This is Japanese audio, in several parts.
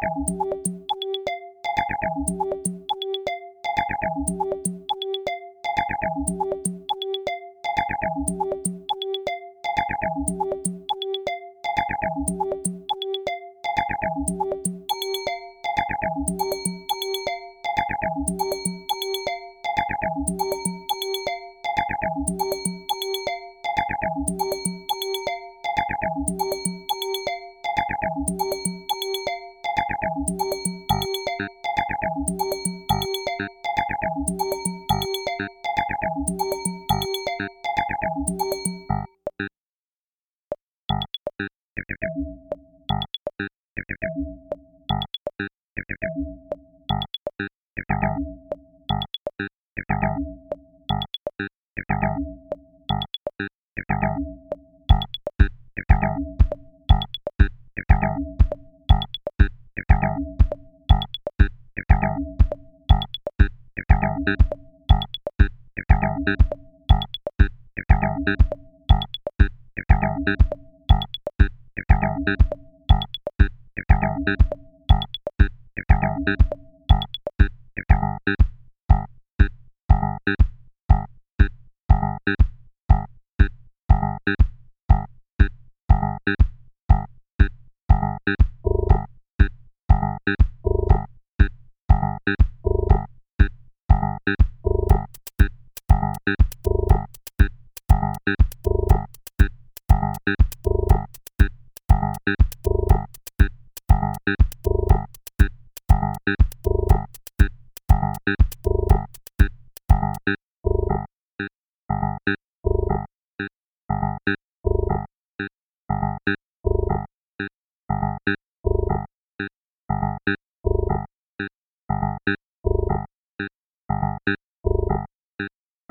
you Thank you.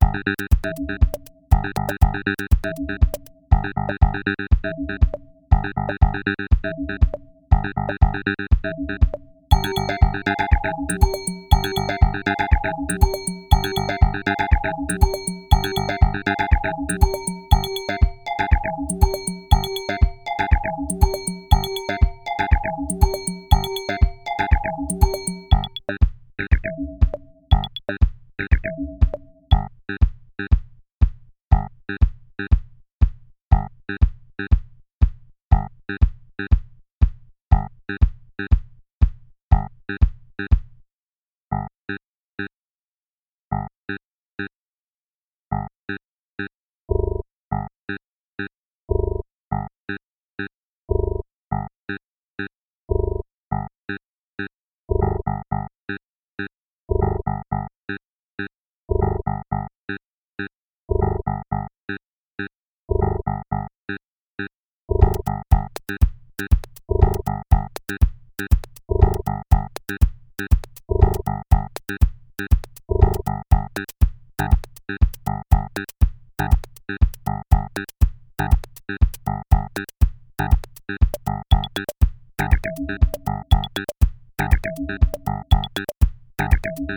Thank you.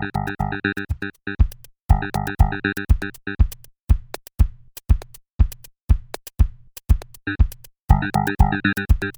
Thank you.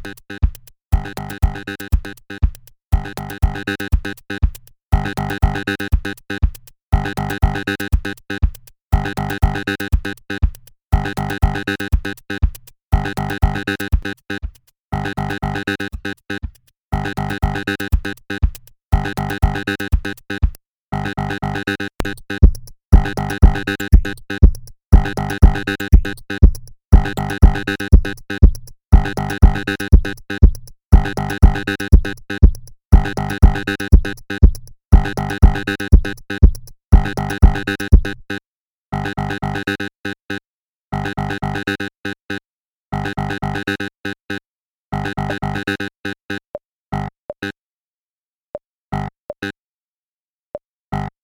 あ。